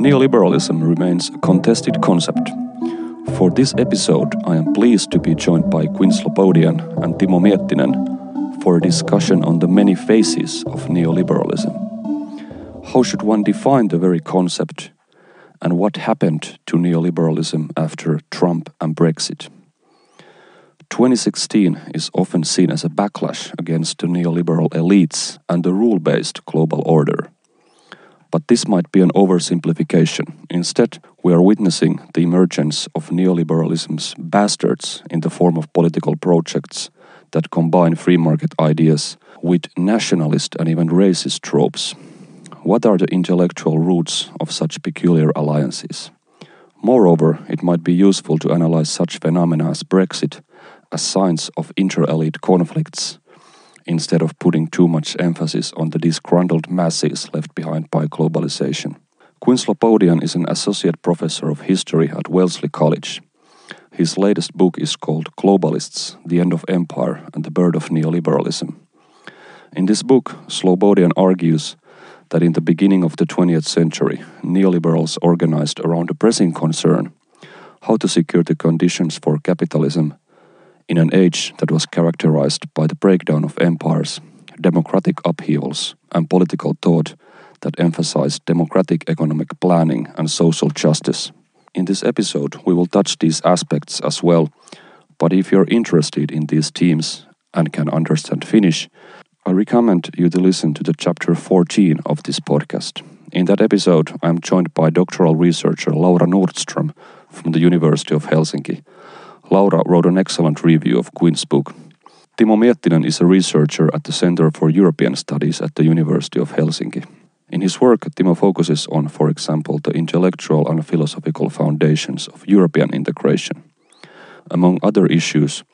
Neoliberalism remains a contested concept. For this episode, I am pleased to be joined by Quinn Slobodian and Timo Miettinen for a discussion on the many faces of neoliberalism. How should one define the very concept, and what happened to neoliberalism after Trump and Brexit? 2016 is often seen as a backlash against the neoliberal elites and the rule based global order. But this might be an oversimplification. Instead, we are witnessing the emergence of neoliberalism's bastards in the form of political projects that combine free market ideas with nationalist and even racist tropes. What are the intellectual roots of such peculiar alliances? Moreover, it might be useful to analyze such phenomena as Brexit as signs of inter elite conflicts instead of putting too much emphasis on the disgruntled masses left behind by globalization. Quinn Slobodian is an associate professor of history at Wellesley College. His latest book is called Globalists The End of Empire and the Birth of Neoliberalism. In this book, Slobodian argues that in the beginning of the 20th century, neoliberals organized around a pressing concern how to secure the conditions for capitalism in an age that was characterized by the breakdown of empires, democratic upheavals, and political thought that emphasized democratic economic planning and social justice. In this episode, we will touch these aspects as well, but if you're interested in these themes and can understand Finnish, I recommend you to listen to the chapter 14 of this podcast. In that episode, I am joined by doctoral researcher Laura Nordström from the University of Helsinki Laura wrote an excellent review of Quinn's book. Timo Miettinen is a researcher at the Center for European Studies at the University of Helsinki. In his work, Timo focuses on, for example, the intellectual and philosophical foundations of European integration. Among other issues,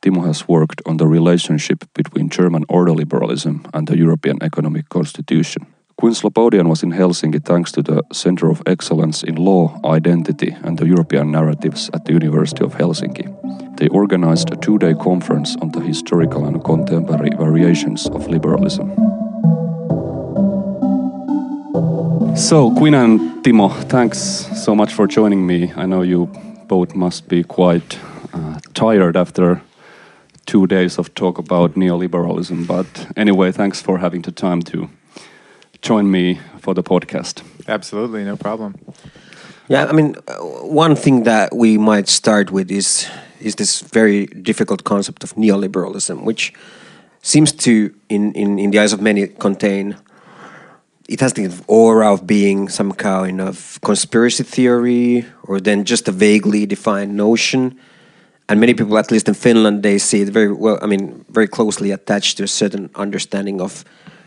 Timo has worked on the relationship between German ordoliberalism and the European Economic Constitution. Quinn Slobodian was in Helsinki thanks to the Center of Excellence in Law, Identity and the European Narratives at the University of Helsinki. They organized a two day conference on the historical and contemporary variations of liberalism. So, Quinn and Timo, thanks so much for joining me. I know you both must be quite uh, tired after two days of talk about neoliberalism, but anyway, thanks for having the time to join me for the podcast. Absolutely, no problem. Yeah, I mean, uh, one thing that we might start with is is this very difficult concept of neoliberalism, which seems to, in, in, in the eyes of many, contain it has the aura of being some kind of conspiracy theory or then just a vaguely defined notion. And many people, at least in Finland, they see it very well, I mean, very closely attached to a certain understanding of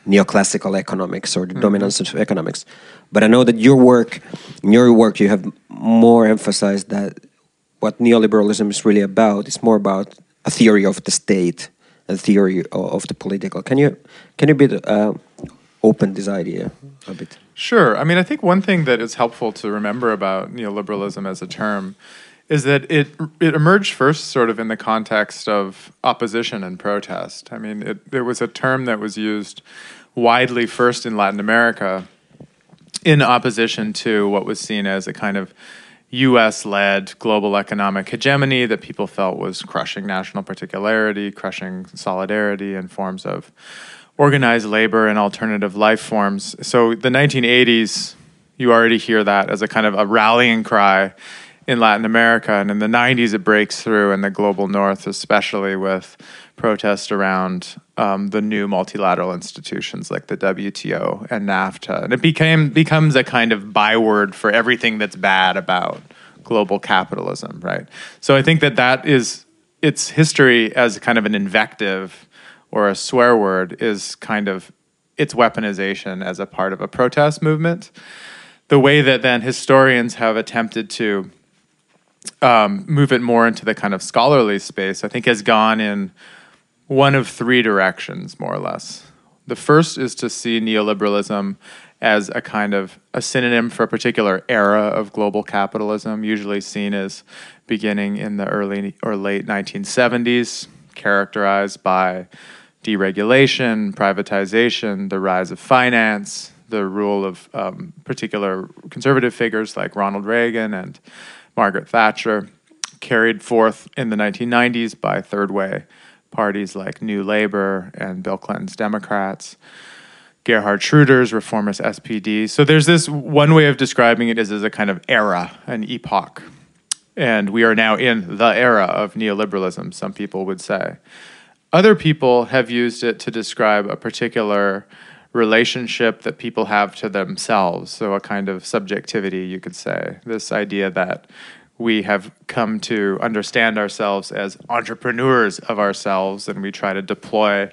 neoclassical economics or the mm-hmm. dominance of economics. But I know that your work, in your work, you have more emphasized that what neoliberalism is really about is more about a theory of the state and theory of the political. Can you can you bit uh, open this idea a bit? Sure. I mean, I think one thing that is helpful to remember about neoliberalism as a term is that it it emerged first sort of in the context of opposition and protest. I mean, it, it was a term that was used widely first in Latin America in opposition to what was seen as a kind of US led global economic hegemony that people felt was crushing national particularity, crushing solidarity and forms of organized labor and alternative life forms. So the 1980s, you already hear that as a kind of a rallying cry in Latin America. And in the 90s, it breaks through in the global north, especially with protests around um, the new multilateral institutions like the WTO and NAFTA. And it became becomes a kind of byword for everything that's bad about global capitalism, right? So I think that that is its history as kind of an invective or a swear word is kind of its weaponization as a part of a protest movement. The way that then historians have attempted to um, move it more into the kind of scholarly space, I think has gone in one of three directions, more or less. The first is to see neoliberalism as a kind of a synonym for a particular era of global capitalism, usually seen as beginning in the early or late 1970s, characterized by deregulation, privatization, the rise of finance, the rule of um, particular conservative figures like Ronald Reagan and Margaret Thatcher, carried forth in the 1990s by third way parties like New Labour and Bill Clinton's Democrats. Gerhard Schroeder's reformist SPD. So there's this one way of describing it is as a kind of era, an epoch. And we are now in the era of neoliberalism, some people would say. Other people have used it to describe a particular relationship that people have to themselves. So, a kind of subjectivity, you could say. This idea that we have come to understand ourselves as entrepreneurs of ourselves and we try to deploy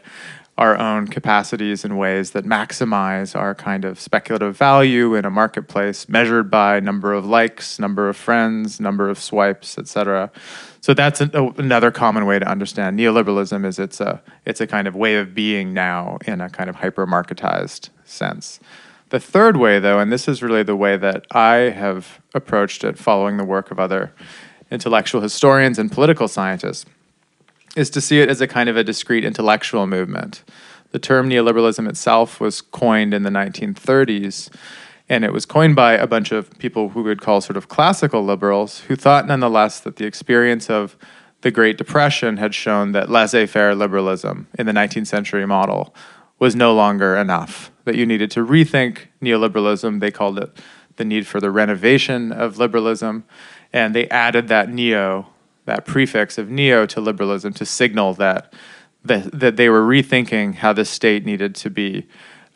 our own capacities in ways that maximize our kind of speculative value in a marketplace measured by number of likes, number of friends, number of swipes, etc. So that's a, oh, another common way to understand neoliberalism is it's a it's a kind of way of being now in a kind of hyper-marketized sense. The third way though, and this is really the way that I have approached it following the work of other intellectual historians and political scientists is to see it as a kind of a discrete intellectual movement. The term neoliberalism itself was coined in the 1930s, and it was coined by a bunch of people who would call sort of classical liberals, who thought nonetheless that the experience of the Great Depression had shown that laissez faire liberalism in the 19th century model was no longer enough, that you needed to rethink neoliberalism. They called it the need for the renovation of liberalism, and they added that neo that prefix of neo to liberalism to signal that that, that they were rethinking how the state needed to be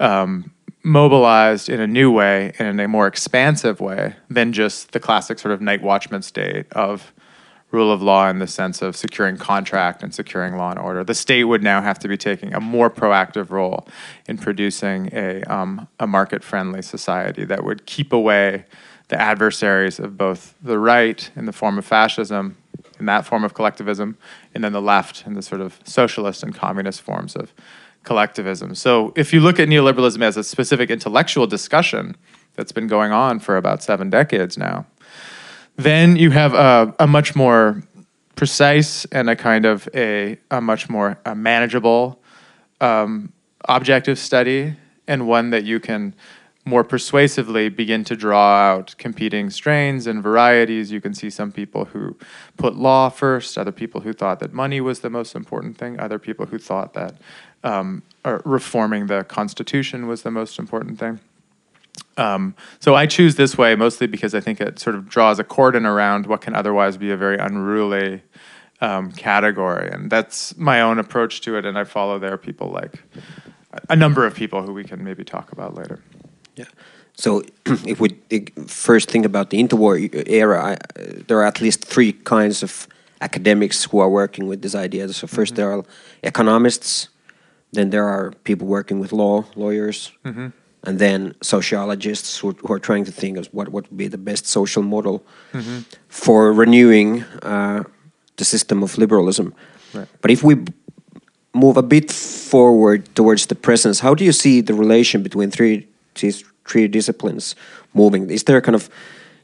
um, mobilized in a new way and in a more expansive way than just the classic sort of night watchman state of rule of law in the sense of securing contract and securing law and order. The state would now have to be taking a more proactive role in producing a, um, a market friendly society that would keep away the adversaries of both the right in the form of fascism in that form of collectivism, and then the left in the sort of socialist and communist forms of collectivism. So if you look at neoliberalism as a specific intellectual discussion that's been going on for about seven decades now, then you have a, a much more precise and a kind of a, a much more a manageable um, objective study and one that you can more persuasively begin to draw out competing strains and varieties. You can see some people who put law first, other people who thought that money was the most important thing, other people who thought that um, reforming the Constitution was the most important thing. Um, so I choose this way mostly because I think it sort of draws a cordon around what can otherwise be a very unruly um, category, and that's my own approach to it. And I follow there people like a number of people who we can maybe talk about later. Yeah. So if we first think about the interwar era, I, there are at least three kinds of academics who are working with this idea. So 1st mm -hmm. there are economists, then there are people working with law, lawyers, mm -hmm. and then sociologists who, who, are trying to think of what, what would be the best social model mm -hmm. for renewing uh, the system of liberalism. Right. But if we move a bit forward towards the present, how do you see the relation between three these three disciplines moving? Is there kind of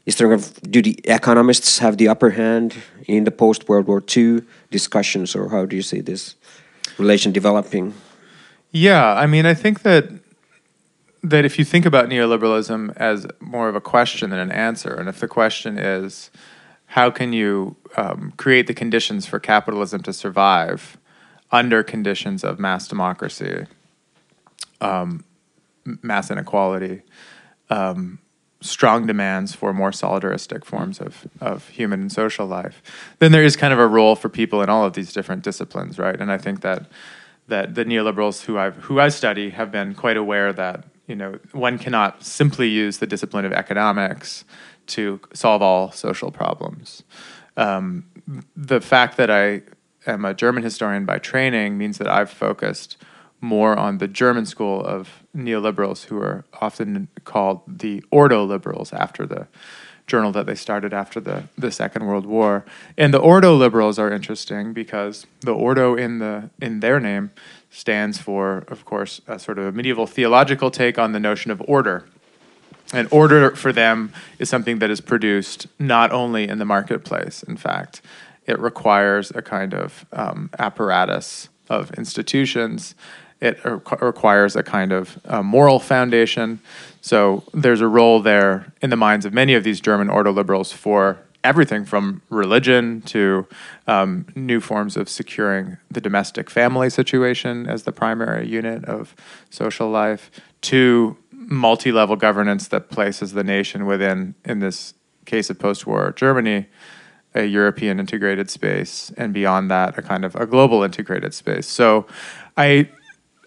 is there kind of, do the economists have the upper hand in the post World War II discussions, or how do you see this relation developing? Yeah, I mean, I think that that if you think about neoliberalism as more of a question than an answer, and if the question is how can you um, create the conditions for capitalism to survive under conditions of mass democracy, um, mass inequality, um, strong demands for more solidaristic forms of, of human and social life, then there is kind of a role for people in all of these different disciplines, right? And I think that that the neoliberals who I've who I study have been quite aware that you know one cannot simply use the discipline of economics to solve all social problems. Um, the fact that I am a German historian by training means that I've focused more on the German school of neoliberals, who are often called the Ordo liberals after the journal that they started after the, the Second World War. And the Ordo liberals are interesting because the Ordo in the in their name stands for, of course, a sort of a medieval theological take on the notion of order. And order for them is something that is produced not only in the marketplace, in fact, it requires a kind of um, apparatus of institutions It requ- requires a kind of moral foundation. So there's a role there in the minds of many of these German ordo liberals for everything from religion to um, new forms of securing the domestic family situation as the primary unit of social life to multi-level governance that places the nation within, in this case of post-war Germany, a European integrated space, and beyond that, a kind of a global integrated space. So, I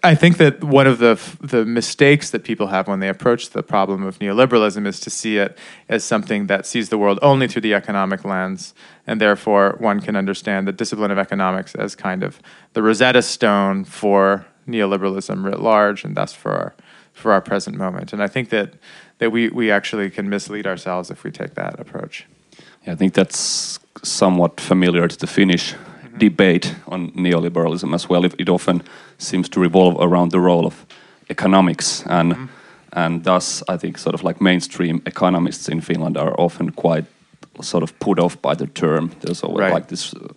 I think that one of the the mistakes that people have when they approach the problem of neoliberalism is to see it as something that sees the world only through the economic lens, and therefore one can understand the discipline of economics as kind of the Rosetta Stone for neoliberalism writ large, and thus for our for our present moment. And I think that that we we actually can mislead ourselves if we take that approach. Yeah, I think that's somewhat familiar to the Finnish mm-hmm. debate on neoliberalism as well. It often seems to revolve around the role of economics, and mm-hmm. and thus I think sort of like mainstream economists in Finland are often quite sort of put off by the term. There's always right. like this. Uh,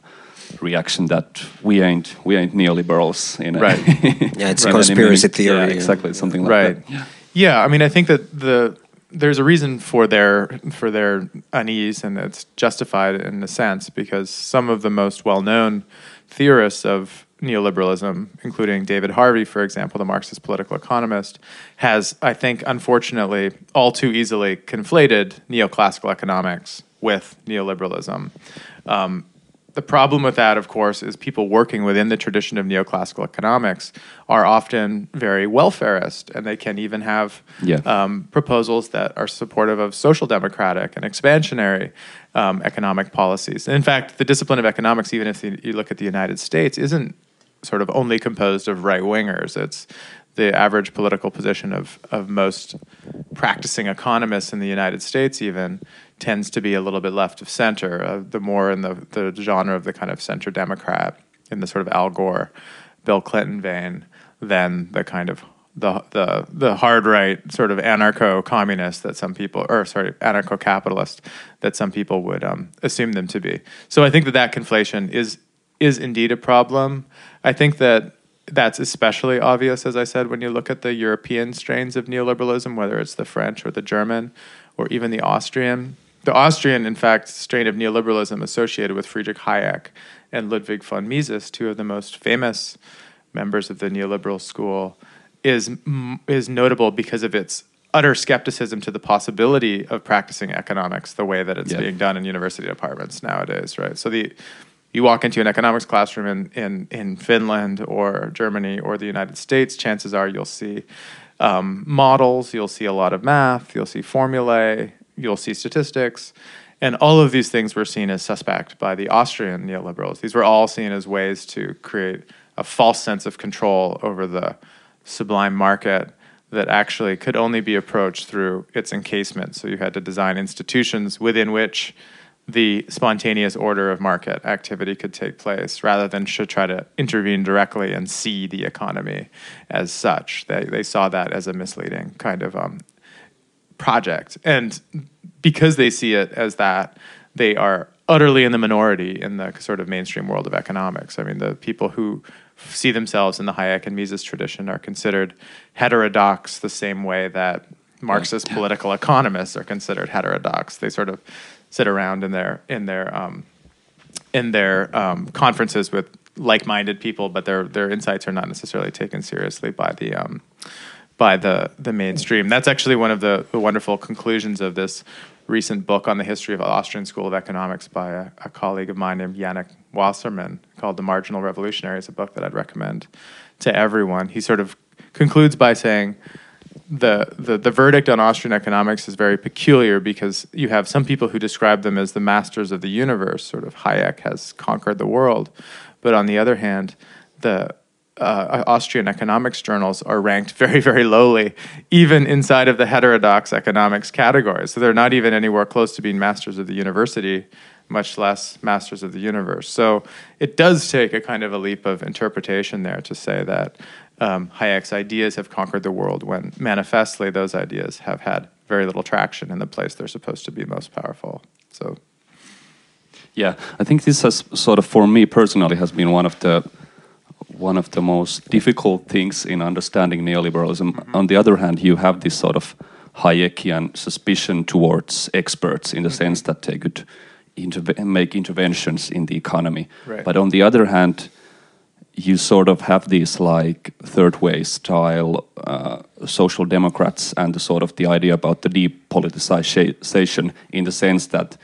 reaction that we ain't we ain't neoliberals in right. yeah, it's a conspiracy theory. Yeah, exactly, something like right. that. Yeah. yeah, I mean, I think that the there's a reason for their for their unease, and it's justified in a sense because some of the most well-known theorists of neoliberalism, including David Harvey, for example, the Marxist political economist, has, I think, unfortunately, all too easily conflated neoclassical economics with neoliberalism. Um, the problem with that, of course, is people working within the tradition of neoclassical economics are often very welfarist, and they can even have yeah. um, proposals that are supportive of social democratic and expansionary um, economic policies. And in fact, the discipline of economics, even if you look at the United States, isn't sort of only composed of right wingers. It's the average political position of, of most practicing economists in the United States, even tends to be a little bit left of center, uh, the more in the, the genre of the kind of center Democrat, in the sort of Al Gore, Bill Clinton vein, than the kind of the the the hard right sort of anarcho communist that some people or sorry anarcho capitalist that some people would um, assume them to be. So I think that that conflation is is indeed a problem. I think that that's especially obvious, as I said, when you look at the European strains of neoliberalism, whether it's the French or the German or even the Austrian the Austrian, in fact, strain of neoliberalism associated with Friedrich Hayek and Ludwig von Mises, two of the most famous members of the neoliberal school, is is notable because of its utter skepticism to the possibility of practicing economics the way that it's yeah. being done in university departments nowadays, right? So the you walk into an economics classroom in, in, in Finland or Germany or the United States, chances are you'll see um, models, you'll see a lot of math, you'll see formulae, you'll see statistics. And all of these things were seen as suspect by the Austrian neoliberals. These were all seen as ways to create a false sense of control over the sublime market that actually could only be approached through its encasement. So you had to design institutions within which the spontaneous order of market activity could take place rather than should try to intervene directly and see the economy as such. They, they saw that as a misleading kind of um, project. And because they see it as that, they are utterly in the minority in the sort of mainstream world of economics. I mean, the people who see themselves in the Hayek and Mises tradition are considered heterodox the same way that Marxist political economists are considered heterodox. They sort of sit around in their in their um, in their um, conferences with like-minded people, but their their insights are not necessarily taken seriously by the um, by the the mainstream. That's actually one of the, the wonderful conclusions of this recent book on the history of Austrian School of Economics by a, a colleague of mine named Janek Wasserman called The Marginal Revolutionary. It's a book that I'd recommend to everyone. He sort of concludes by saying the, the, the verdict on Austrian economics is very peculiar because you have some people who describe them as the masters of the universe, sort of Hayek has conquered the world. But on the other hand, the uh, Austrian economics journals are ranked very, very lowly, even inside of the heterodox economics category. So they're not even anywhere close to being masters of the university, much less masters of the universe. So it does take a kind of a leap of interpretation there to say that um, Hayek's ideas have conquered the world when manifestly those ideas have had very little traction in the place they're supposed to be most powerful. So. Yeah, I think this has sort of, for me personally, has been one of the one of the most difficult things in understanding neoliberalism. On the other hand, you have this sort of Hayekian suspicion towards experts in the sense that they could interve- make interventions in the economy. Right. But on the other hand, you sort of have these like third way style uh, social democrats and the sort of the idea about the depoliticization in the sense that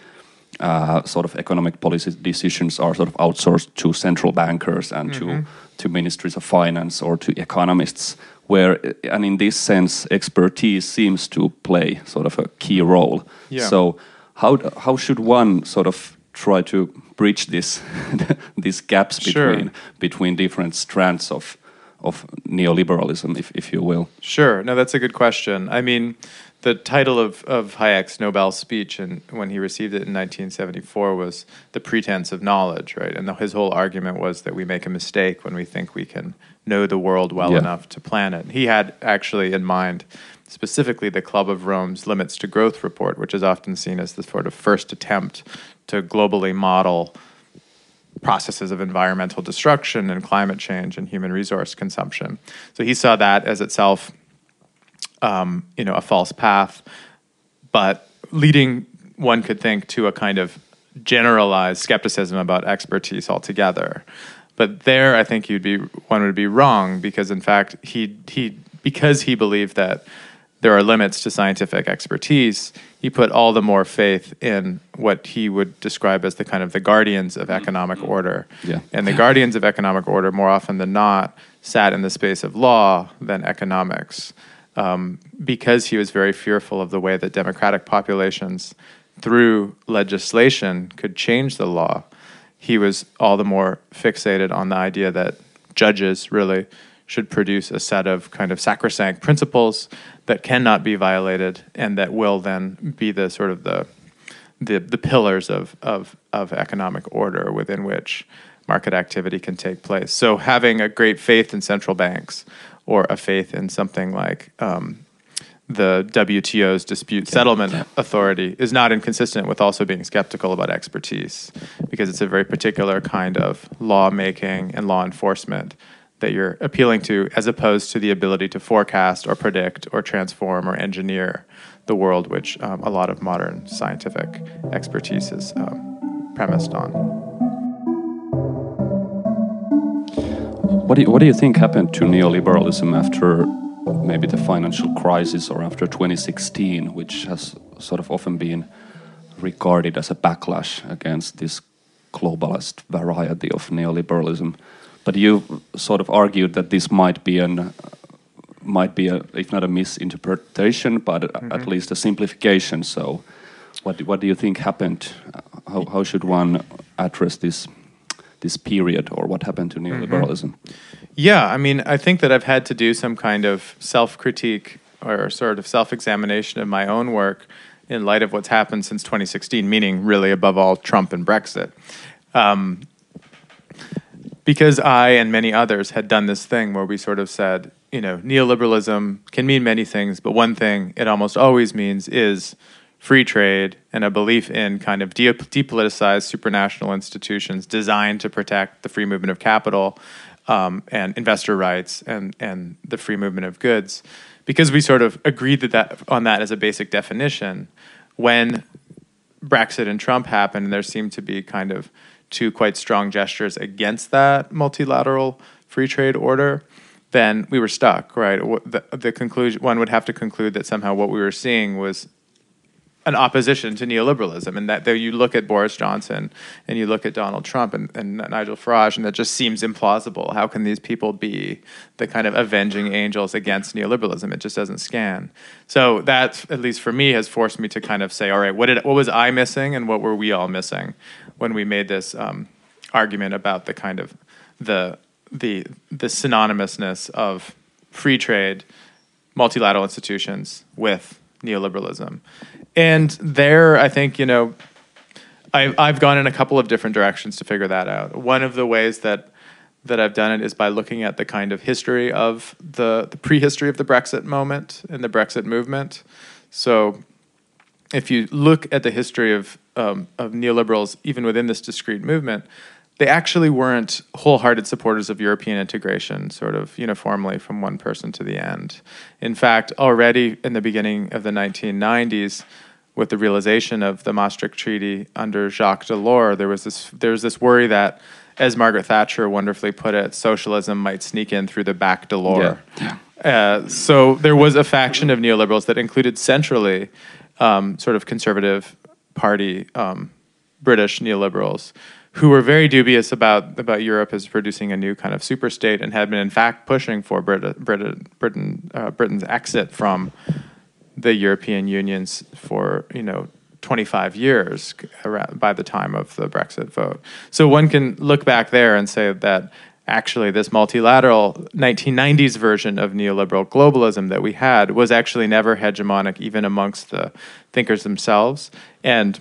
uh, sort of economic policy decisions are sort of outsourced to central bankers and to to ministries of finance or to economists where and in this sense expertise seems to play sort of a key role Yeah. so how how should one sort of try to bridge this these gaps Sure. between between different strands of of neoliberalism, if if you will. Sure. No, that's a good question. I mean, the title of, of Hayek's Nobel speech, and when he received it in 1974, was "The Pretense of Knowledge," right? And the, his whole argument was that we make a mistake when we think we can know the world well Yeah. enough to plan it. He had actually in mind specifically the Club of Rome's Limits to Growth report, which is often seen as the sort of first attempt to globally model processes of environmental destruction and climate change and human resource consumption. So he saw that as itself, um, you know, a false path, but leading one could think to a kind of generalized skepticism about expertise altogether. But there, I think you'd be one would be wrong because, in fact, he he because he believed that there are limits to scientific expertise, he put all the more faith in what he would describe as the kind of the guardians of economic order. Yeah. And the guardians of economic order, more often than not, sat in the space of law than economics, um, because he was very fearful of the way that democratic populations, through legislation, could change the law. He was all the more fixated on the idea that judges really should produce a set of kind of sacrosanct principles that cannot be violated and that will then be the sort of the the, the pillars of, of, of economic order within which market activity can take place. So having a great faith in central banks or a faith in something like um, the WTO's dispute settlement authority is not inconsistent with also being skeptical about expertise because it's a very particular kind of lawmaking and law enforcement that you're appealing to as opposed to the ability to forecast or predict or transform or engineer the world which um, a lot of modern scientific expertise is um, premised on. What do you, what do you think happened to neoliberalism after maybe the financial crisis or after 2016, which has sort of often been regarded as a backlash against this globalist variety of neoliberalism? But you sort of argued that this might be an might be a, if not a misinterpretation, but at mm-hmm. least a simplification. So, what do- what do you think happened? How how should one address this this period, or what happened to neoliberalism? Yeah, I mean, I think that I've had to do some kind of self critique or sort of self examination of my own work in light of what's happened since 2016, meaning really above all Trump and Brexit. Um, because I and many others had done this thing where we sort of said, you know, neoliberalism can mean many things, but one thing it almost always means is free trade and a belief in kind of de- depoliticized supranational institutions designed to protect the free movement of capital um, and investor rights and, and the free movement of goods. Because we sort of agreed that, that on that as a basic definition, when Brexit and Trump happened, there seemed to be kind of two quite strong gestures against that multilateral free trade order, then we were stuck, right? The, the conclusion one would have to conclude that somehow what we were seeing was an opposition to neoliberalism, and that there you look at Boris Johnson and you look at Donald Trump and, and Nigel Farage, and that just seems implausible. How can these people be the kind of avenging angels against neoliberalism? It just doesn't scan. So that, at least for me, has forced me to kind of say, all right, what did what was I missing, and what were we all missing when we made this um, argument about the kind of the the the synonymousness of free trade, multilateral institutions with neoliberalism. And there, I think, you know, I've, I've gone in a couple of different directions to figure that out. One of the ways that that I've done it is by looking at the kind of history of the, the prehistory of the Brexit moment and the Brexit movement. So if you look at the history of, um, of neoliberals, even within this discrete movement, they actually weren't wholehearted supporters of European integration, sort of uniformly from one person to the end. In fact, already in the beginning of the 1990s, with the realization of the Maastricht Treaty under Jacques Delors, there was this there was this worry that, as Margaret Thatcher wonderfully put it, socialism might sneak in through the back door. Yeah. Uh, so there was a faction of neoliberals that included centrally um, sort of conservative party um, British neoliberals who were very dubious about, about Europe as producing a new kind of super state and had been in fact pushing for Brit- Brit- Britain, uh, Britain's exit from the European unions for you know 25 years by the time of the Brexit vote. So one can look back there and say that actually this multilateral 1990s version of neoliberal globalism that we had was actually never hegemonic even amongst the thinkers themselves and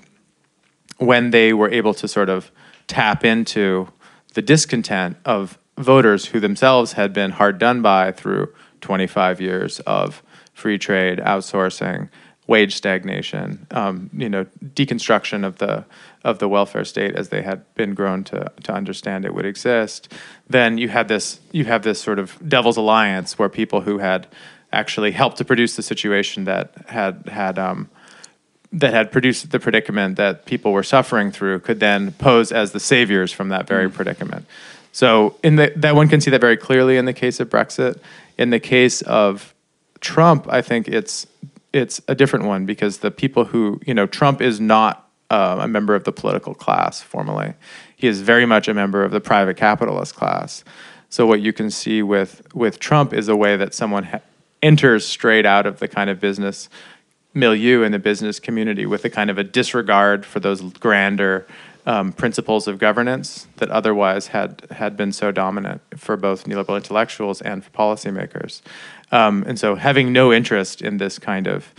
when they were able to sort of tap into the discontent of voters who themselves had been hard done by through 25 years of free trade, outsourcing, wage stagnation, um, you know, deconstruction of the of the welfare state as they had been grown to to understand it would exist. Then you had this you have this sort of devil's alliance where people who had actually helped to produce the situation that had had um, that had produced the predicament that people were suffering through could then pose as the saviors from that very mm. predicament. So in the, that one can see that very clearly in the case of Brexit. In the case of Trump, I think it's it's a different one because the people who you know Trump is not uh, a member of the political class formally. He is very much a member of the private capitalist class. So what you can see with with Trump is a way that someone ha- enters straight out of the kind of business milieu in the business community with a kind of a disregard for those grander um, principles of governance that otherwise had had been so dominant for both neoliberal intellectuals and for policymakers. Um, and so, having no interest in this kind of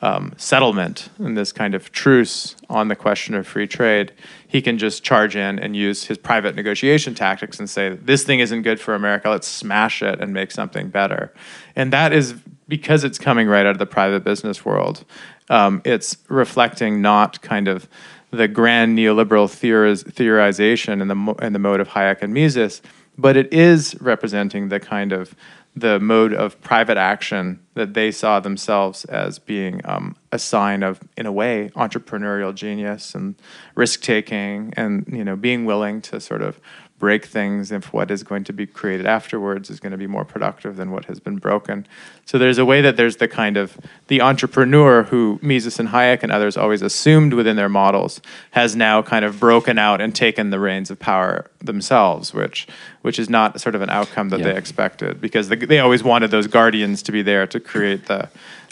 um, settlement and this kind of truce on the question of free trade, he can just charge in and use his private negotiation tactics and say, This thing isn't good for America, let's smash it and make something better. And that is because it's coming right out of the private business world. Um, it's reflecting not kind of the grand neoliberal theoriz- theorization and the, mo- in the mode of Hayek and Mises, but it is representing the kind of the mode of private action that they saw themselves as being um, a sign of, in a way, entrepreneurial genius and risk taking, and you know, being willing to sort of break things if what is going to be created afterwards is going to be more productive than what has been broken. So there's a way that there's the kind of the entrepreneur who Mises and Hayek and others always assumed within their models has now kind of broken out and taken the reins of power themselves, which which is not sort of an outcome that yeah. they expected because they, they always wanted those guardians to be there to create the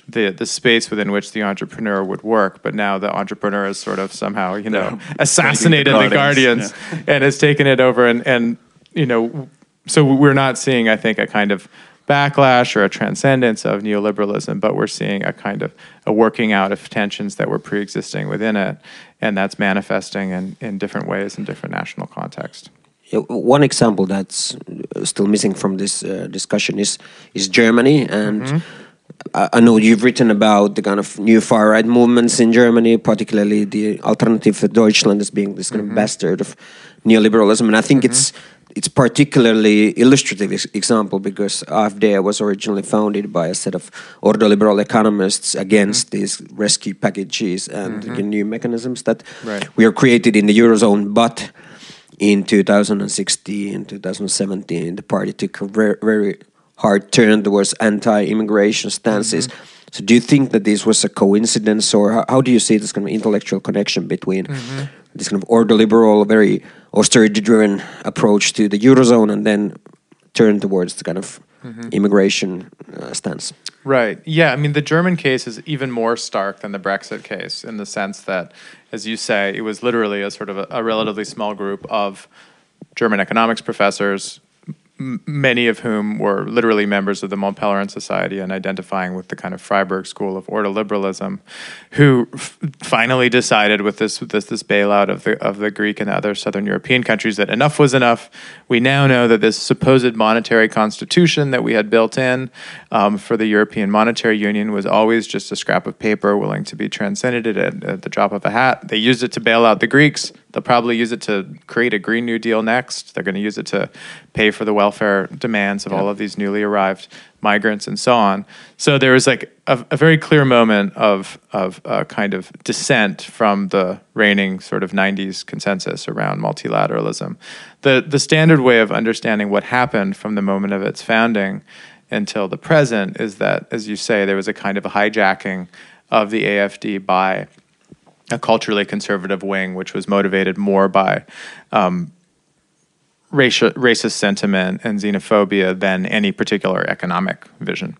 the the space within which the entrepreneur would work. But now the entrepreneur has sort of somehow you know yeah. assassinated the guardians, the guardians yeah. and has taken it over. And and you know, so we're not seeing, I think, a kind of backlash or a transcendence of neoliberalism, but we're seeing a kind of a working out of tensions that were pre-existing within it, and that's manifesting in, in different ways in different national contexts. One example that's still missing from this uh, discussion is is Germany and. Mm-hmm I know you've written about the kind of new far right movements in Germany, particularly the Alternative for Deutschland as being this kind mm-hmm. of bastard of neoliberalism, and I think mm-hmm. it's it's particularly illustrative example because AfD was originally founded by a set of ordoliberal economists against mm-hmm. these rescue packages and mm-hmm. the new mechanisms that right. we are created in the eurozone, but in 2016, 2017, the party took a very, very hard turn towards anti-immigration stances. Mm-hmm. So, do you think that this was a coincidence, or how, how do you see this kind of intellectual connection between mm-hmm. this kind of ordoliberal, very austerity-driven approach to the eurozone, and then turn towards the kind of mm-hmm. immigration uh, stance? Right. Yeah. I mean, the German case is even more stark than the Brexit case in the sense that, as you say, it was literally a sort of a, a relatively small group of German economics professors many of whom were literally members of the Mont Pelerin Society and identifying with the kind of Freiburg school of ordoliberalism, who f- finally decided with this, this this bailout of the of the Greek and the other Southern European countries that enough was enough. We now know that this supposed monetary constitution that we had built in um, for the European Monetary Union was always just a scrap of paper willing to be transcended at, at the drop of a hat. They used it to bail out the Greeks They'll probably use it to create a Green New Deal next. They're going to use it to pay for the welfare demands of all of these newly arrived migrants and so on. So there was like a, a very clear moment of of uh, kind of dissent from the reigning sort of '90s consensus around multilateralism. The the standard way of understanding what happened from the moment of its founding until the present is that, as you say, there was a kind of a hijacking of the AFD by a culturally conservative wing, which was motivated more by um, racial, racist sentiment and xenophobia than any particular economic vision.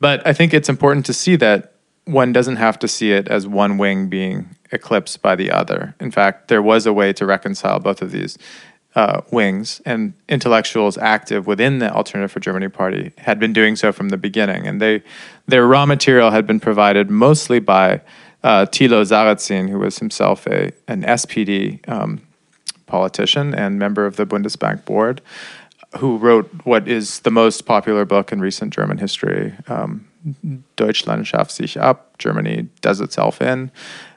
But I think it's important to see that one doesn't have to see it as one wing being eclipsed by the other. In fact, there was a way to reconcile both of these uh, wings and intellectuals active within the Alternative for Germany party had been doing so from the beginning, and they their raw material had been provided mostly by uh, Thilo Sarrazin, who was himself a an SPD um, politician and member of the Bundesbank board, who wrote what is the most popular book in recent German history, um, Deutschland schafft sich ab, Germany does itself in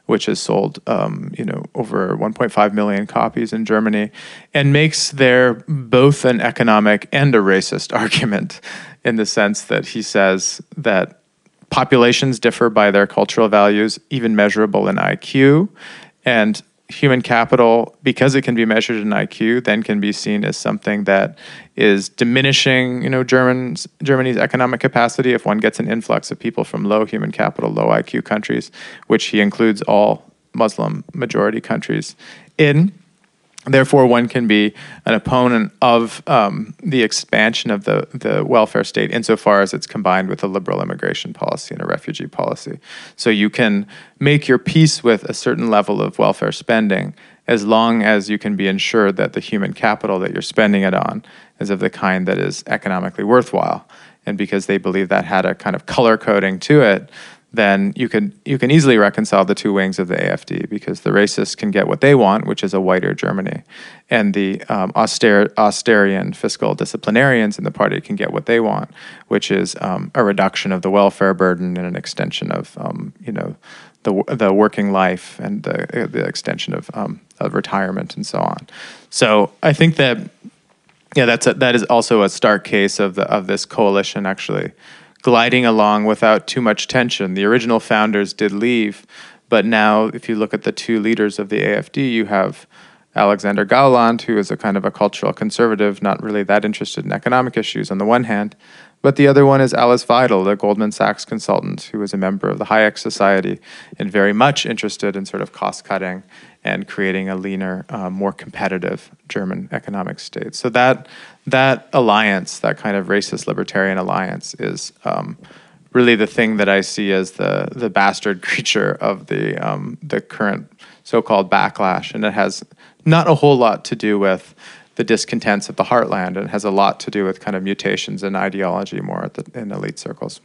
which has sold um, you know over 1.5 million copies in Germany, and makes there both an economic and a racist argument, in the sense that he says that populations differ by their cultural values, even measurable in IQ, and human capital, because it can be measured in IQ, then can be seen as something that is diminishing, you know, Germans Germany's economic capacity if one gets an influx of people from low human capital, low IQ countries, which he includes all Muslim majority countries in. Therefore, one can be an opponent of um, the expansion of the, the welfare state insofar as it's combined with a liberal immigration policy and a refugee policy. So you can make your peace with a certain level of welfare spending as long as you can be ensured that the human capital that you're spending it on is of the kind that is economically worthwhile. And because they believe that had a kind of color coding to it, then you can you can easily reconcile the two wings of the AFD because the racists can get what they want, which is a whiter Germany, and the um, auster- austerian fiscal disciplinarians in the party can get what they want, which is um, a reduction of the welfare burden and an extension of um, you know the the working life and the the extension of um, of retirement and so on. So I think that yeah, that's a, that is also a stark case of the of this coalition actually gliding along without too much tension. The original founders did leave, but now, if you look at the two leaders of the AFD, you have Alexander Gauland, who is a kind of a cultural conservative, not really that interested in economic issues on the one hand, but the other one is Alice Weidel, the Goldman Sachs consultant, who was a member of the Hayek Society and very much interested in sort of cost cutting and creating a leaner, uh, more competitive German economic state. So that that alliance, that kind of racist libertarian alliance, is um, really the thing that I see as the the bastard creature of the um, the current so-called backlash, and it has not a whole lot to do with the discontents of the heartland, and it has a lot to do with kind of mutations in ideology more the, in elite circles.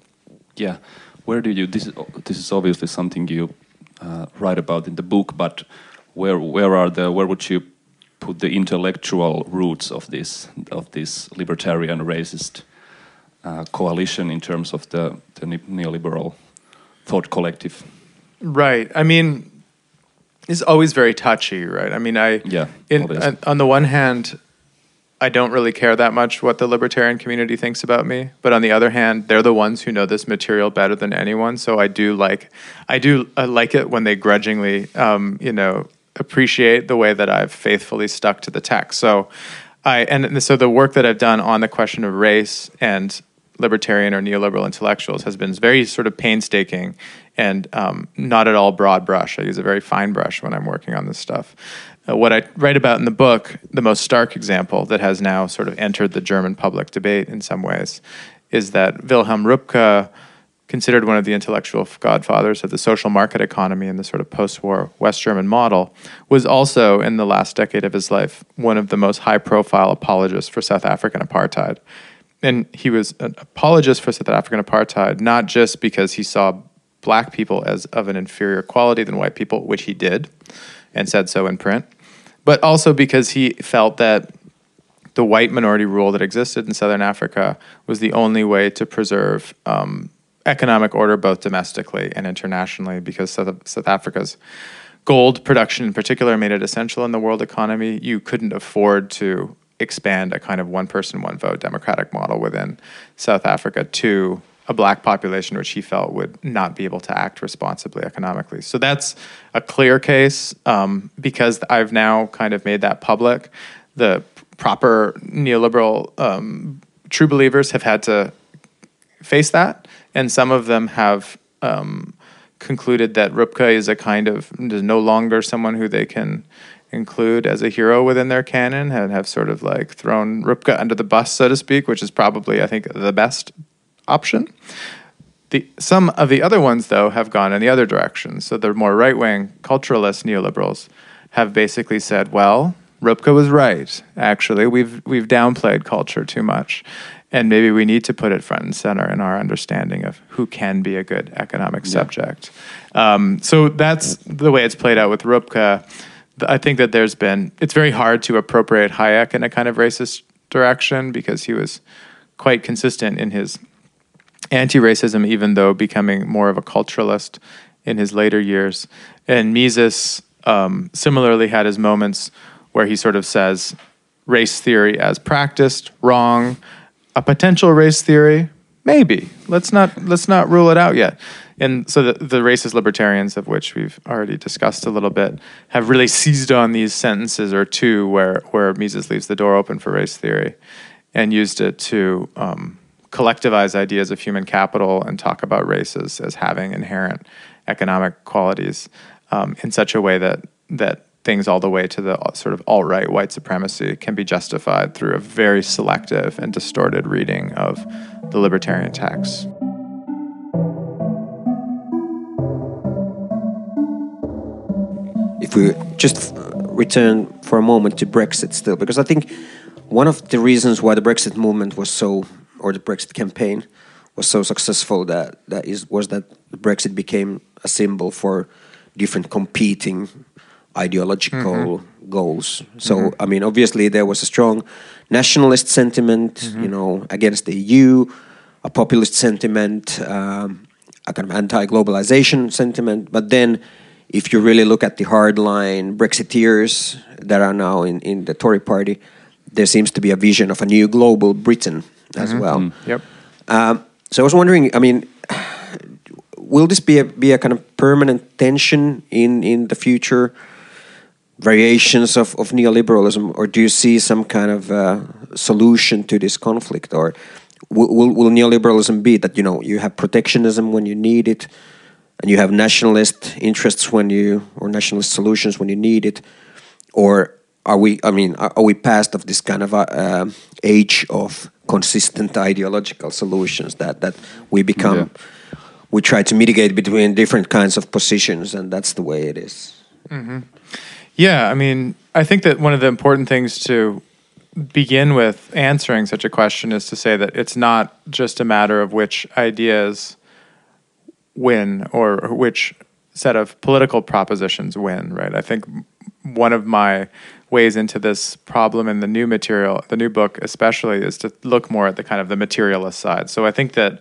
Yeah, where do you? This is this is obviously something you uh, write about in the book, but where where are the where would you put the intellectual roots of this of this libertarian racist uh, coalition in terms of the, the neoliberal thought collective? Right. I mean, it's always very touchy, right? I mean, I yeah. In, on the one hand, I don't really care that much what the libertarian community thinks about me, but on the other hand, they're the ones who know this material better than anyone. So I do like, I do I like it when they grudgingly, um, you know, appreciate the way that I've faithfully stuck to the text. So I and so the work that I've done on the question of race and libertarian or neoliberal intellectuals has been very sort of painstaking and um, not at all broad brush. I use a very fine brush when I'm working on this stuff. Uh, what I write about in the book, the most stark example that has now sort of entered the German public debate in some ways, is that Wilhelm Röpke considered one of the intellectual godfathers of the social market economy and the sort of post-war West German model, was also in the last decade of his life one of the most high-profile apologists for South African apartheid. And he was an apologist for South African apartheid not just because he saw black people as of an inferior quality than white people, which he did, and said so in print, but also because he felt that the white minority rule that existed in Southern Africa was the only way to preserve um, economic order both domestically and internationally because South, South Africa's gold production in particular made it essential in the world economy, you couldn't afford to expand a kind of one person, one vote democratic model within South Africa to a black population which he felt would not be able to act responsibly economically. So that's a clear case um, because I've now kind of made that public. The proper neoliberal um, true believers have had to face that, and some of them have um, concluded that Röpke is a kind of is no longer someone who they can include as a hero within their canon and have sort of like thrown Röpke under the bus, so to speak, which is probably I think the best option. The, some of the other ones, though, have gone in the other direction. So the more right wing culturalist neoliberals have basically said, well, Röpke was right. Actually, we've we've downplayed culture too much, and maybe we need to put it front and center in our understanding of who can be a good economic yeah. subject. Um, so that's the way it's played out with Röpke. I think that there's been it's very hard to appropriate Hayek in a kind of racist direction because he was quite consistent in his anti-racism, even though becoming more of a culturalist in his later years. And Mises um, similarly had his moments where he sort of says race theory as practiced wrong a potential race theory? Maybe. Let's not let's not rule it out yet. And so the, the racist libertarians of which we've already discussed a little bit have really seized on these sentences or two where where Mises leaves the door open for race theory and used it to um, collectivize ideas of human capital and talk about races as having inherent economic qualities um, in such a way that that things all the way to the sort of alt right white supremacy can be justified through a very selective and distorted reading of the libertarian text. If we just return for a moment to Brexit still, because I think one of the reasons why the Brexit movement was so, or the Brexit campaign was so successful that, that is, was that Brexit became a symbol for different competing ideological mm-hmm. goals. So, mm-hmm. I mean, obviously there was a strong nationalist sentiment, mm-hmm. you know, against the EU, a populist sentiment, um, a kind of anti-globalization sentiment. But then, if you really look at the hardline Brexiteers that are now in, in the Tory party, there seems to be a vision of a new global Britain as mm-hmm. well. Mm-hmm. Yep. Um, so I was wondering, I mean, will this be a, be a kind of permanent tension in, in the future? Variations of, of neoliberalism, or do you see some kind of uh, solution to this conflict, or will, will, will neoliberalism be that you know you have protectionism when you need it, and you have nationalist interests when you or nationalist solutions when you need it, or are we? I mean, are, are we past of this kind of uh, uh age of consistent ideological solutions that that we become? Yeah. We try to mitigate between different kinds of positions, and that's the way it is. Mm -hmm. Yeah, I mean, I think that one of the important things to begin with answering such a question is to say that it's not just a matter of which ideas win or which set of political propositions win, right? I think one of my ways into this problem in the new material, the new book especially, is to look more at the kind of the materialist side. So I think that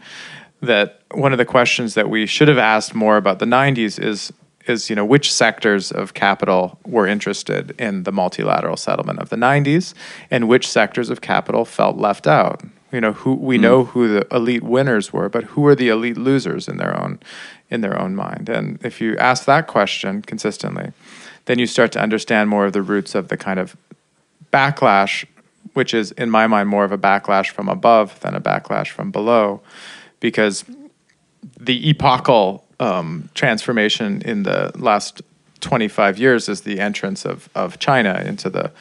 that one of the questions that we should have asked more about the 90s is is you know which sectors of capital were interested in the multilateral settlement of the 90s and which sectors of capital felt left out you know who we mm. know who the elite winners were but who are the elite losers in their own in their own mind and if you ask that question consistently then you start to understand more of the roots of the kind of backlash which is in my mind more of a backlash from above than a backlash from below because the epochal um, transformation in the last 25 years is the entrance of, of China into the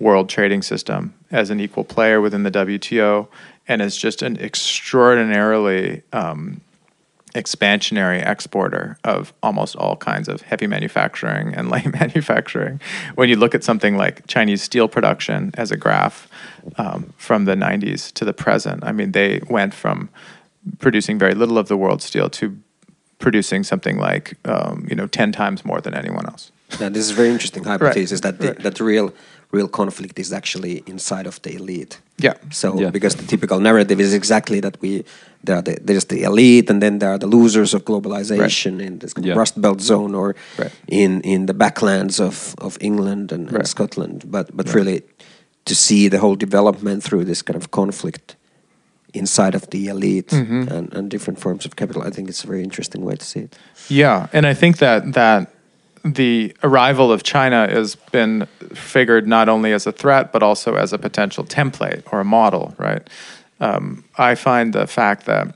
world trading system as an equal player within the WTO and as just an extraordinarily um, expansionary exporter of almost all kinds of heavy manufacturing and light manufacturing. When you look at something like Chinese steel production as a graph um, from the 90s to the present, I mean, they went from producing very little of the world's steel to producing something like um, you know ten times more than anyone else. Now, this is a very interesting hypothesis right. that the, right. that the real real conflict is actually inside of the elite. Yeah. So yeah. because the typical narrative is exactly that we there are the, there's the elite, and then there are the losers of globalization in this Yeah. Rust Belt zone or Right. in in the backlands of of England and, and Scotland. But but really, to see the whole development through this kind of conflict inside of the elite Mm-hmm. and, and different forms of capital, I think it's a very interesting way to see it. Yeah, and I think that that the arrival of China has been figured not only as a threat but also as a potential template or a model, right? Um, I find the fact that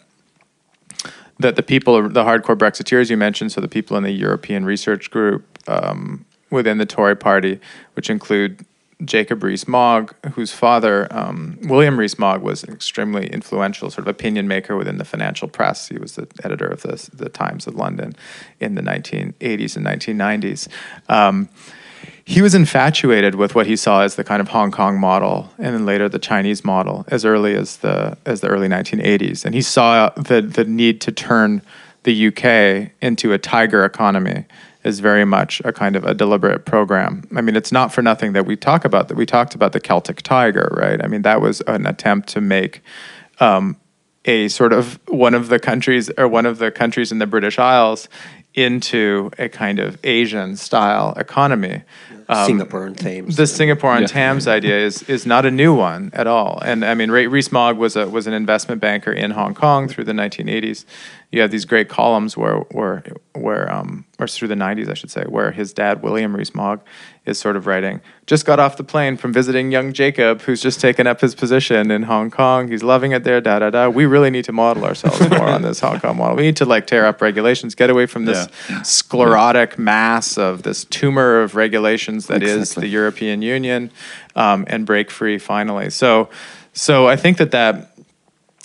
that the people, the hardcore Brexiteers you mentioned, so the people in the European Research Group um, within the Tory Party, which include Jacob Rees-Mogg, whose father, um, William Rees-Mogg, was an extremely influential sort of opinion maker within the financial press. He was the editor of the, the Times of London in the 1980s and 1990s. Um, he was infatuated with what he saw as the kind of Hong Kong model, and then later the Chinese model, as early as the as the early 1980s. And he saw the the need to turn the UK into a tiger economy is very much a kind of a deliberate program. I mean, it's not for nothing that we talk about that. We talked about the Celtic tiger, right? I mean, that was an attempt to make um, a sort of one of the countries or one of the countries in the British Isles into a kind of Asian style economy. Um, Singapore and Thames. the Singapore on Yeah. Thames idea is is not a new one at all. And I mean, Ray Rees-Mogg was a was an investment banker in Hong Kong through the 1980s. You have these great columns where where where um or through the 90s, I should say, where his dad William Rees-Mogg is sort of writing. Just got off the plane from visiting young Jacob, who's just taken up his position in Hong Kong. He's loving it there. Da da da. We really need to model ourselves more on this Hong Kong model. We need to like tear up regulations, get away from this sclerotic mass of this tumor of regulations that is Exactly. the European Union, um, and break free finally. So, so I think that that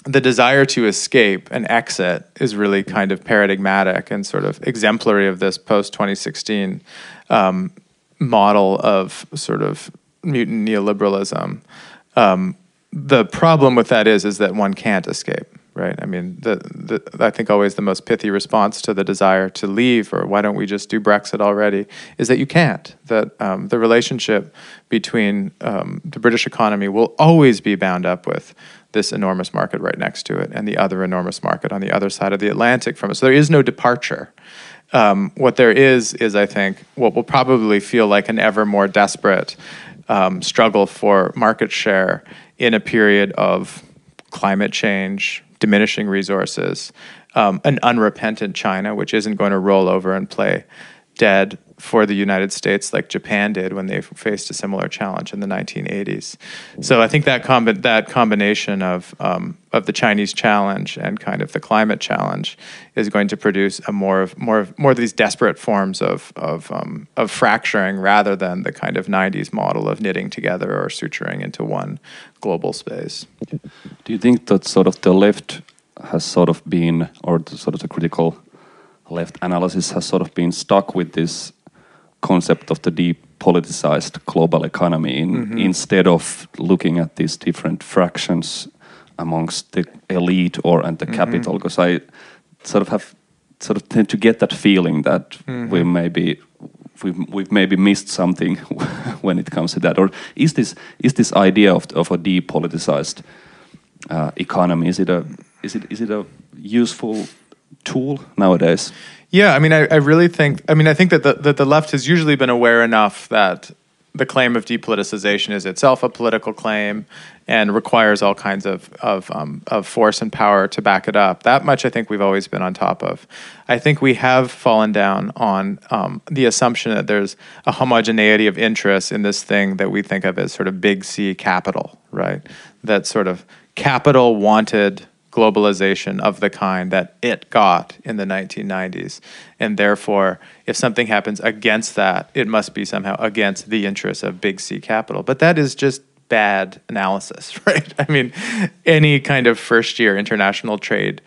the desire to escape and exit is really kind of paradigmatic and sort of exemplary of this post 2016 um, model of sort of mutant neoliberalism. Um, the problem with that is is that one can't escape, right? I mean, the, the I think always the most pithy response to the desire to leave or why don't we just do Brexit already is that you can't. That um, the relationship between um, the British economy will always be bound up with this enormous market right next to it and the other enormous market on the other side of the Atlantic from it. So there is no departure. Um, what there is is, I think, what will probably feel like an ever more desperate um, struggle for market share in a period of climate change, diminishing resources, um, an unrepentant China, which isn't going to roll over and play dead for the United States like Japan did when they faced a similar challenge in the 1980s. So I think that that combination of um, of the Chinese challenge and kind of the climate challenge is going to produce a more of more of more of these desperate forms of of um, of fracturing rather than the kind of 90s model of knitting together or suturing into one global space. Do you think that sort of the left has sort of been, or the, sort of the critical left analysis has sort of been stuck with this concept of the depoliticized global economy in, mm-hmm. instead of looking at these different fractions amongst the elite or and the mm-hmm. capital? Because I sort of have sort of tend to get that feeling that mm-hmm. we maybe we've, we've maybe missed something when it comes to that. Or is this is this idea of of a depoliticized uh, economy is it a is it is it a useful tool nowadays? Yeah, I mean, I, I really think, I mean, I think that the, that the left has usually been aware enough that the claim of depoliticization is itself a political claim and requires all kinds of, of, um, of force and power to back it up. That much I think we've always been on top of. I think we have fallen down on um, the assumption that there's a homogeneity of interests in this thing that we think of as sort of big C capital, right? That sort of capital wanted globalization of the kind that it got in the 1990s. And therefore, if something happens against that, it must be somehow against the interests of big C capital. But that is just bad analysis, right? I mean, any kind of first year international trade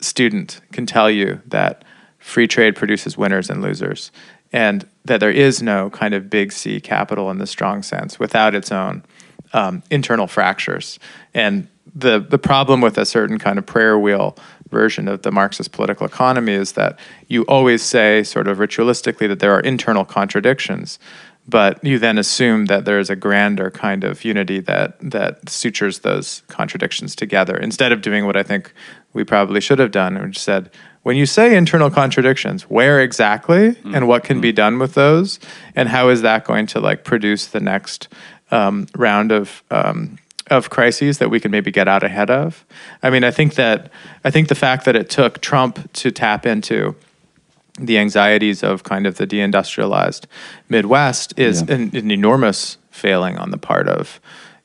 student can tell you that free trade produces winners and losers and that there is no kind of big C capital in the strong sense without its own um, internal fractures. And the, the problem with a certain kind of prayer wheel version of the Marxist political economy is that you always say, sort of ritualistically, that there are internal contradictions. but you then assume that there is a grander kind of unity that that sutures those contradictions together instead of doing what I think we probably should have done, which said, when you say internal contradictions, where exactly mm. and what can mm. be done with those, and how is that going to like produce the next um, round of um, of crises that we can maybe get out ahead of? I mean, I think that I think the fact that it took Trump to tap into the anxieties of kind of the deindustrialized Midwest is yeah. an, an enormous failing on the part of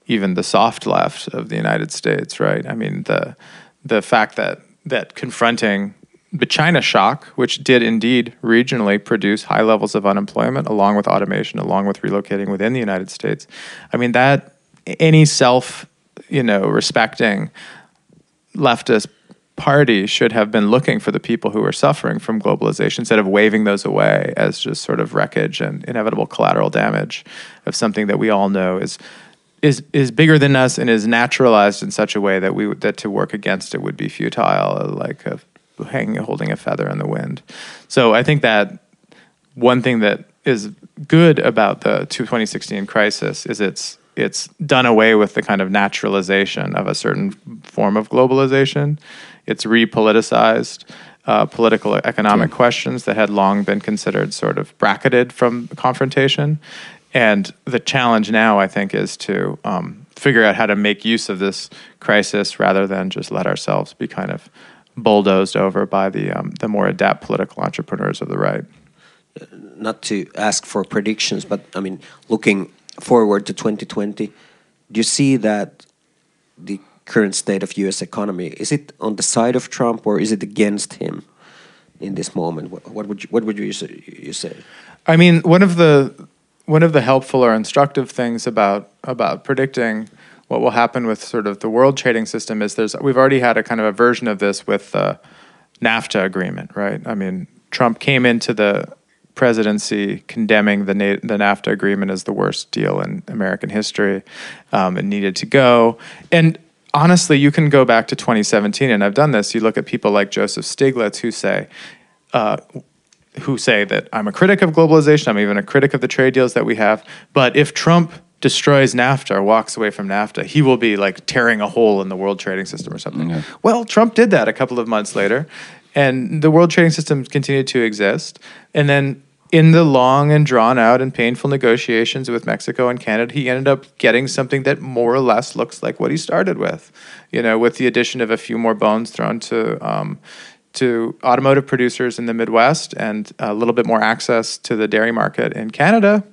even the soft left of the United States, right? I mean, the the fact that that confronting the China shock, which did indeed regionally produce high levels of unemployment, along with automation, along with relocating within the United States. I mean that any self, you know, respecting leftist party should have been looking for the people who are suffering from globalization instead of waving those away as just sort of wreckage and inevitable collateral damage of something that we all know is is is bigger than us and is naturalized in such a way that we that to work against it would be futile like a hanging holding a feather in the wind. So i think that one thing that is good about the 2016 crisis is it's it's done away with the kind of naturalization of a certain form of globalization it's repoliticized uh, political economic questions that had long been considered sort of bracketed from confrontation. And the challenge now, I think, is to um, figure out how to make use of this crisis rather than just let ourselves be kind of bulldozed over by the um, the more adept political entrepreneurs of the right. Not to ask for predictions, but I mean, looking forward to 2020, do you see that the current state of U.S. economy? Is it on the side of Trump or is it against him in this moment? What, what would you, what would you say, you say? I mean, one of the one of the helpful or instructive things about about predicting what will happen with sort of the world trading system is there's we've already had a kind of a version of this with the NAFTA agreement, right? I mean, Trump came into the presidency condemning the Na- the NAFTA agreement as the worst deal in American history um, and needed to go. And honestly, you can go back to 2017, and I've done this. You look at people like Joseph Stiglitz who say, uh, who say that I'm a critic of globalization. I'm even a critic of the trade deals that we have. But if Trump destroys NAFTA or walks away from NAFTA, he will be like tearing a hole in the world trading system or something. Yeah. Well, Trump did that a couple of months later, and the world trading system continued to exist. And then in the long and drawn out and painful negotiations with Mexico and Canada, he ended up getting something that more or less looks like what he started with, you know, with the addition of a few more bones thrown to um, to automotive producers in the Midwest and a little bit more access to the dairy market in Canada.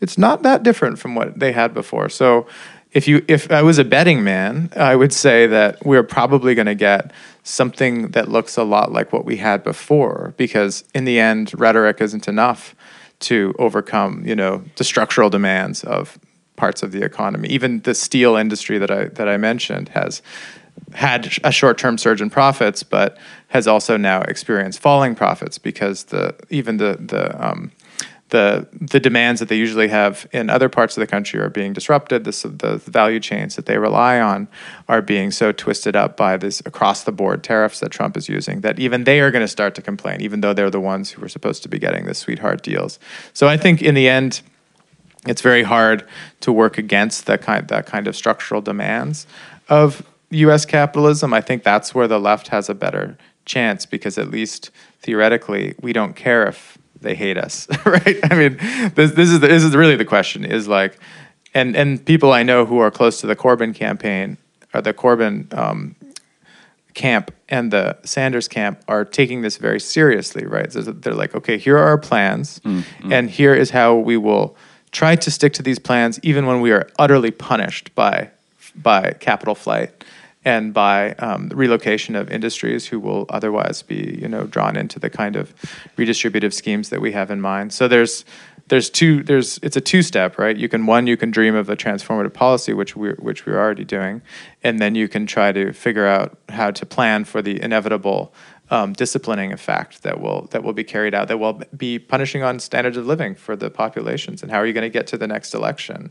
It's not that different from what they had before. So if you if I was a betting man, I would say that we're probably going to get something that looks a lot like what we had before because in the end rhetoric isn't enough to overcome, you know, the structural demands of parts of the economy. Even the steel industry that I that I mentioned has had a short-term surge in profits, but has also now experienced falling profits because the even the the um, the the demands that they usually have in other parts of the country are being disrupted. The, the value chains that they rely on are being so twisted up by this across the board tariffs that Trump is using that even they are going to start to complain, even though they're the ones who were supposed to be getting the sweetheart deals. So I think in the end, it's very hard to work against that kind that kind of structural demands of U.S. capitalism. I think that's where the left has a better chance because at least theoretically, we don't care if they hate us, right? I mean, this this is the, this is really the question is like, and and people I know who are close to the Corbyn campaign or the Corbyn um, camp and the Sanders camp are taking this very seriously, right? So they're like, okay, here are our plans, mm, mm. and here is how we will try to stick to these plans, even when we are utterly punished by by capital flight and by um, relocation of industries who will otherwise be you know drawn into the kind of redistributive schemes that we have in mind. So there's there's two there's it's a two step right you can one you can dream of a transformative policy which we which we're already doing and then you can try to figure out how to plan for the inevitable um, disciplining effect that will that will be carried out that will be punishing on standards of living for the populations and how are you going to get to the next election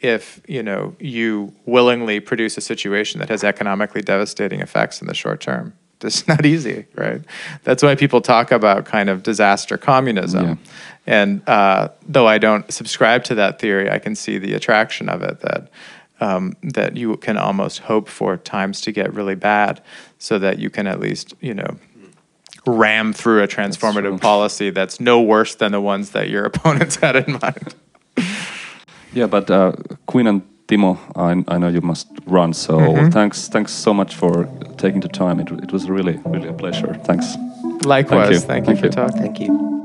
if you know you willingly produce a situation that has economically devastating effects in the short term just not easy, right? That's why people talk about kind of disaster communism. Yeah. And uh, though I don't subscribe to that theory, I can see the attraction of it that um, that you can almost hope for times to get really bad, so that you can at least you know ram through a transformative true. policy that's no worse than the ones that your opponents had in mind. Yeah, but uh, Quinn and Timo, I, I know you must run, so Mm-hmm. thanks thanks so much for taking the time. It, it was really really a pleasure. Thanks. Likewise, you. thank you, Thank for you. talking. Thank you.